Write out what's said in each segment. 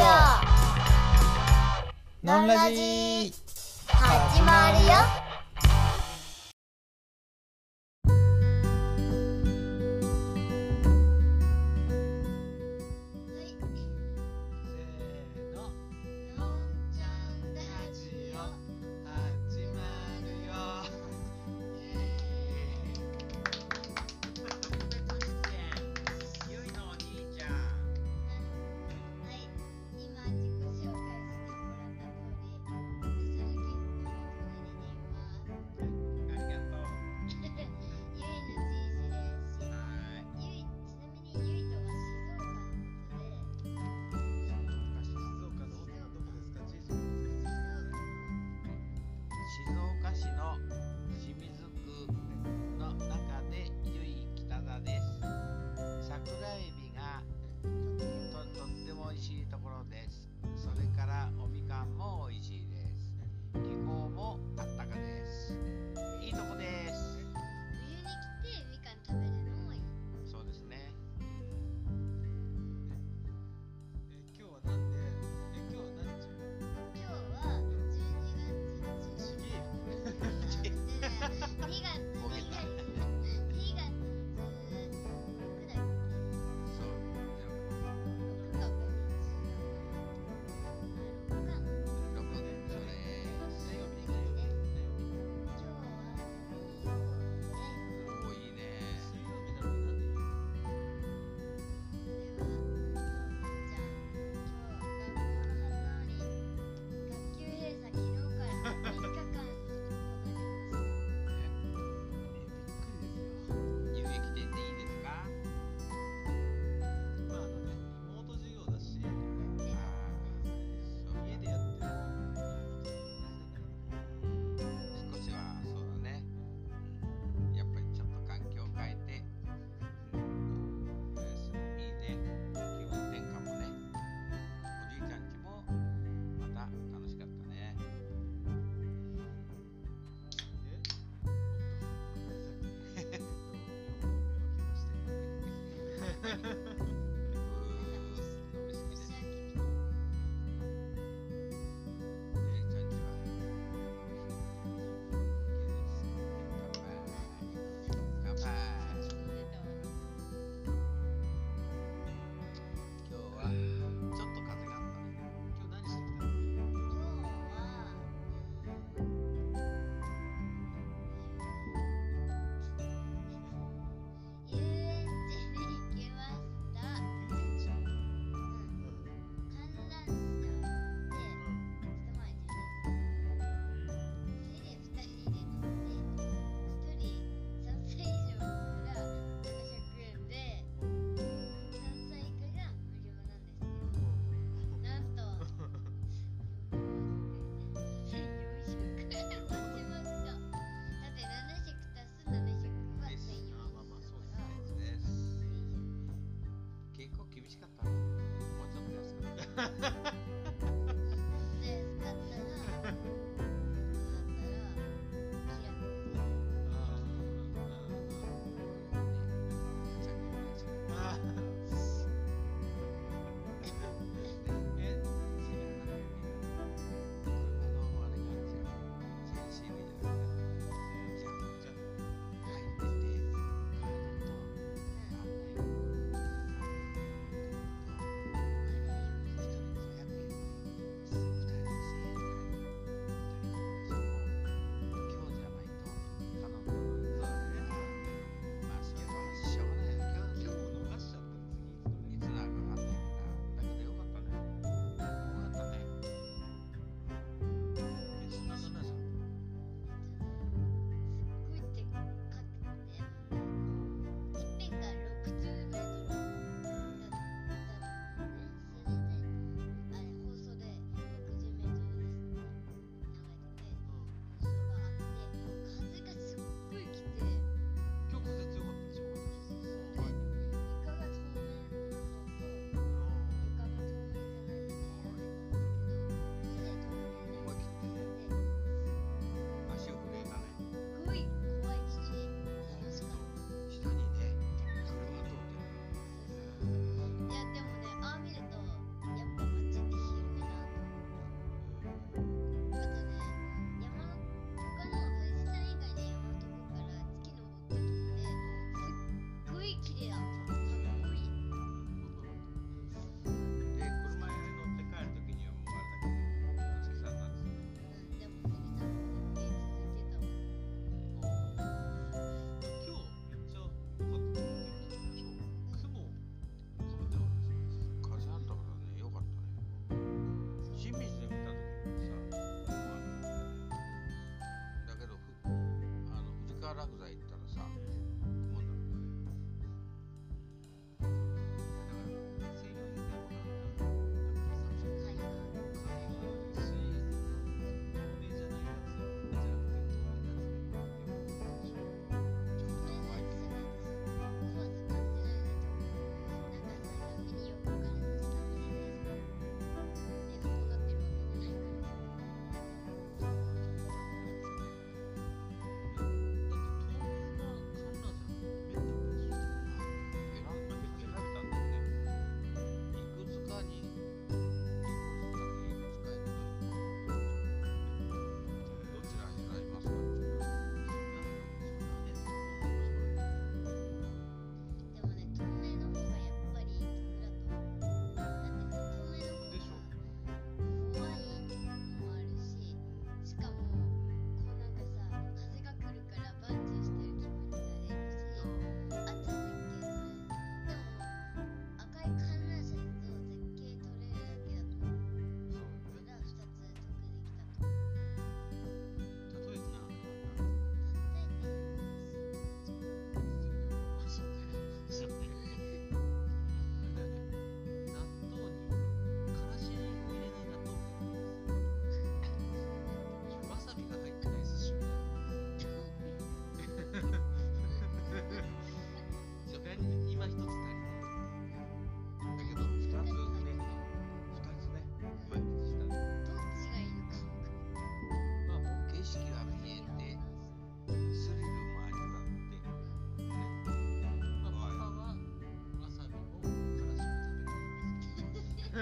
オノンラジ始まるよ Ha ha ha. ha ha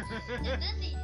讲真理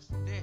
して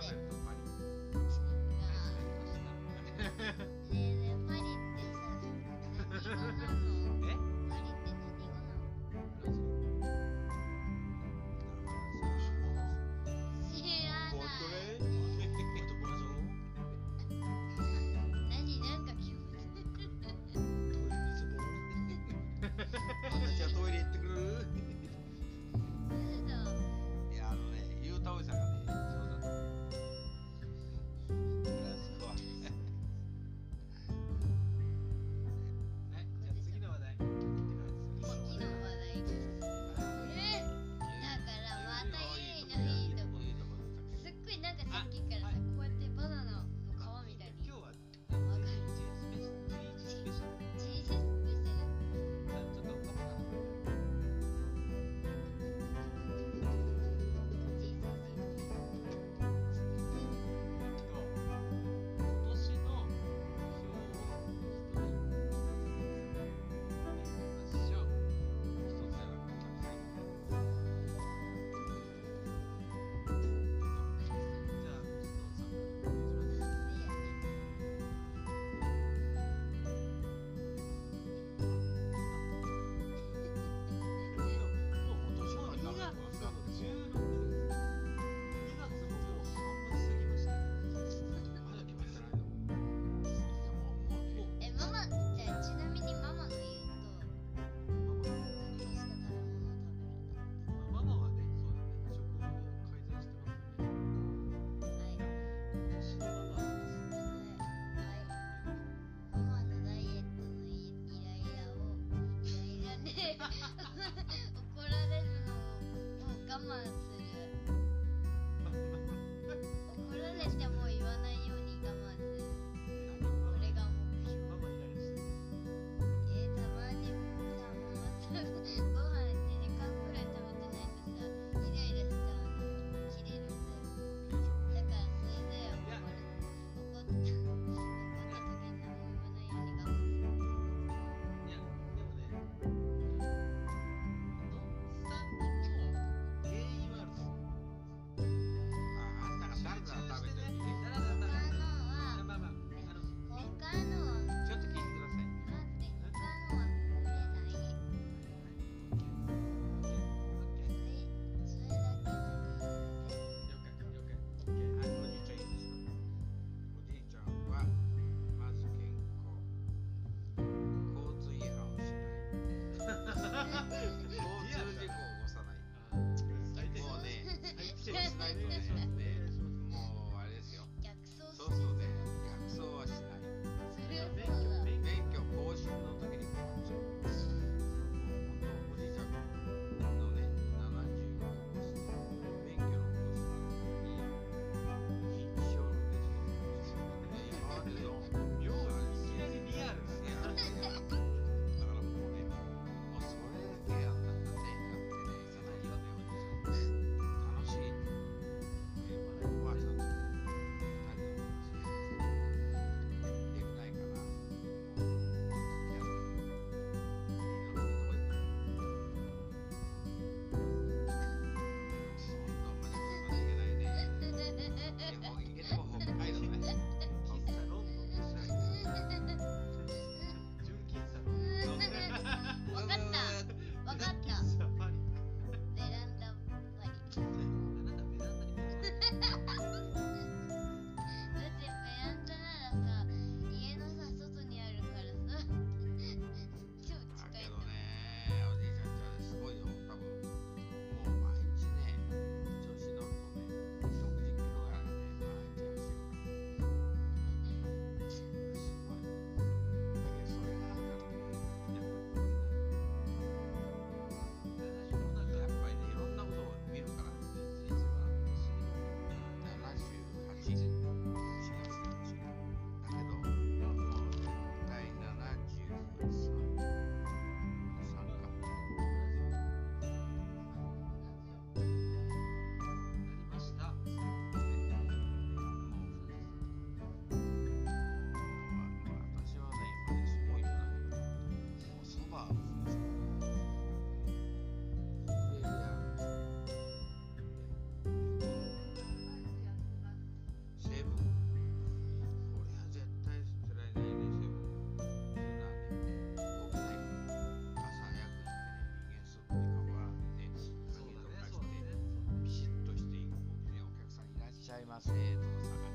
Amen. っしゃい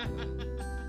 Ha ha ha ha!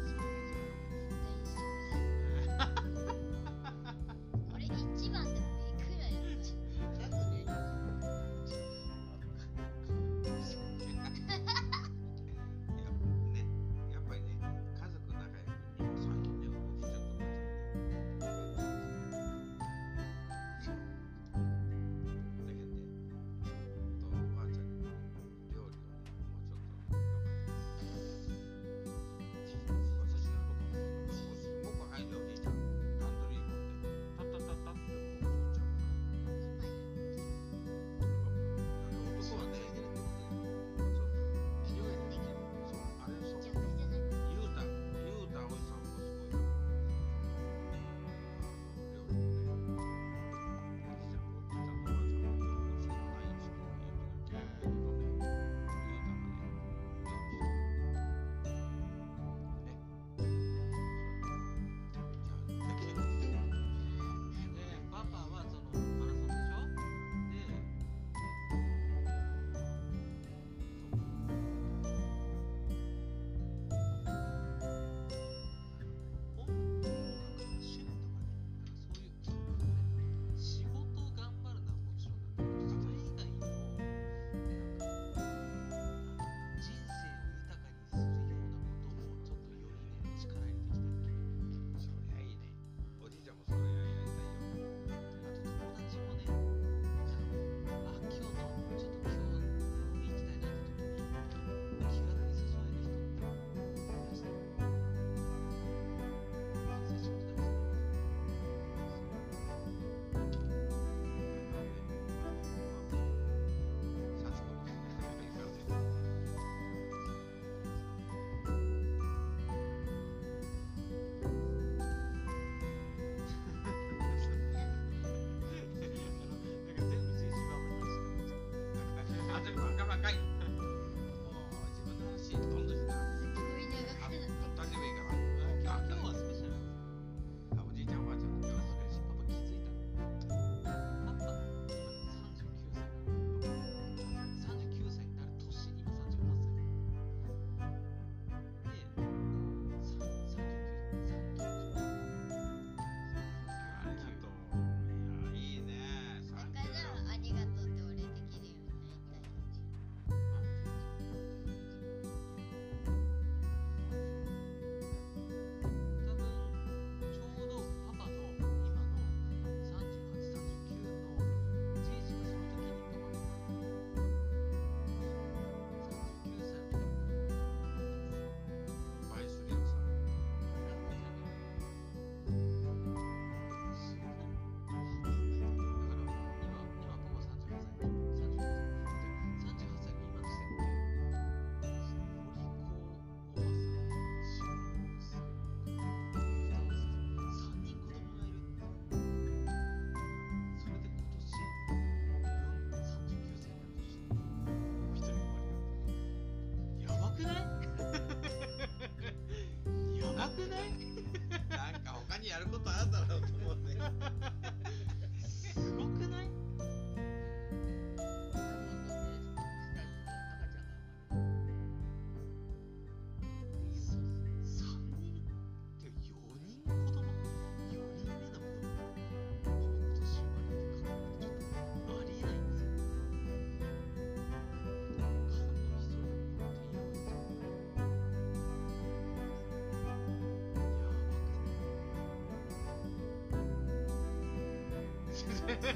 Yeah.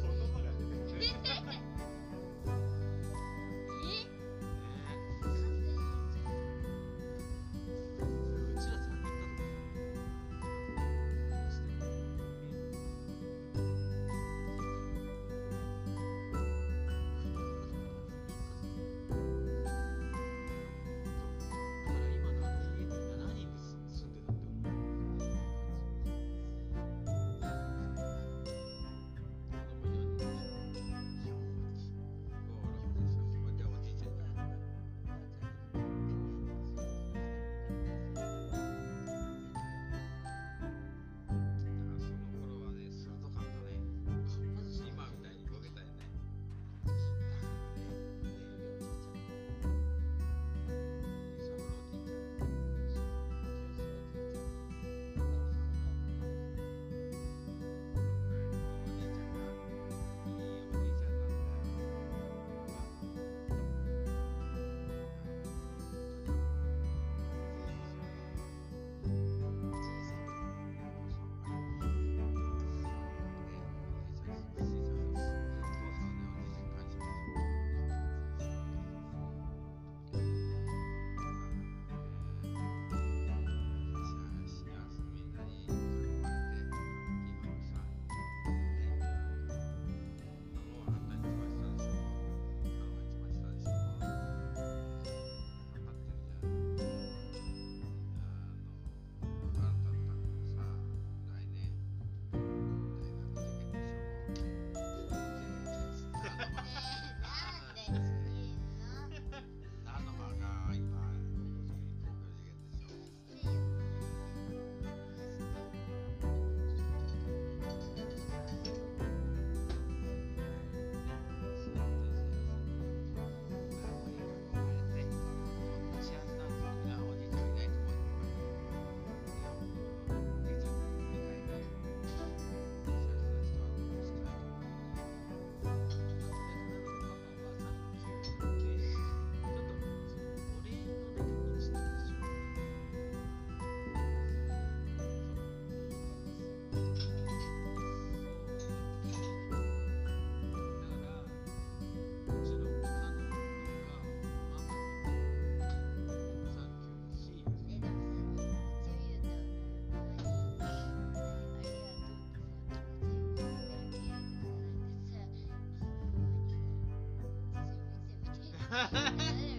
哈哈哈。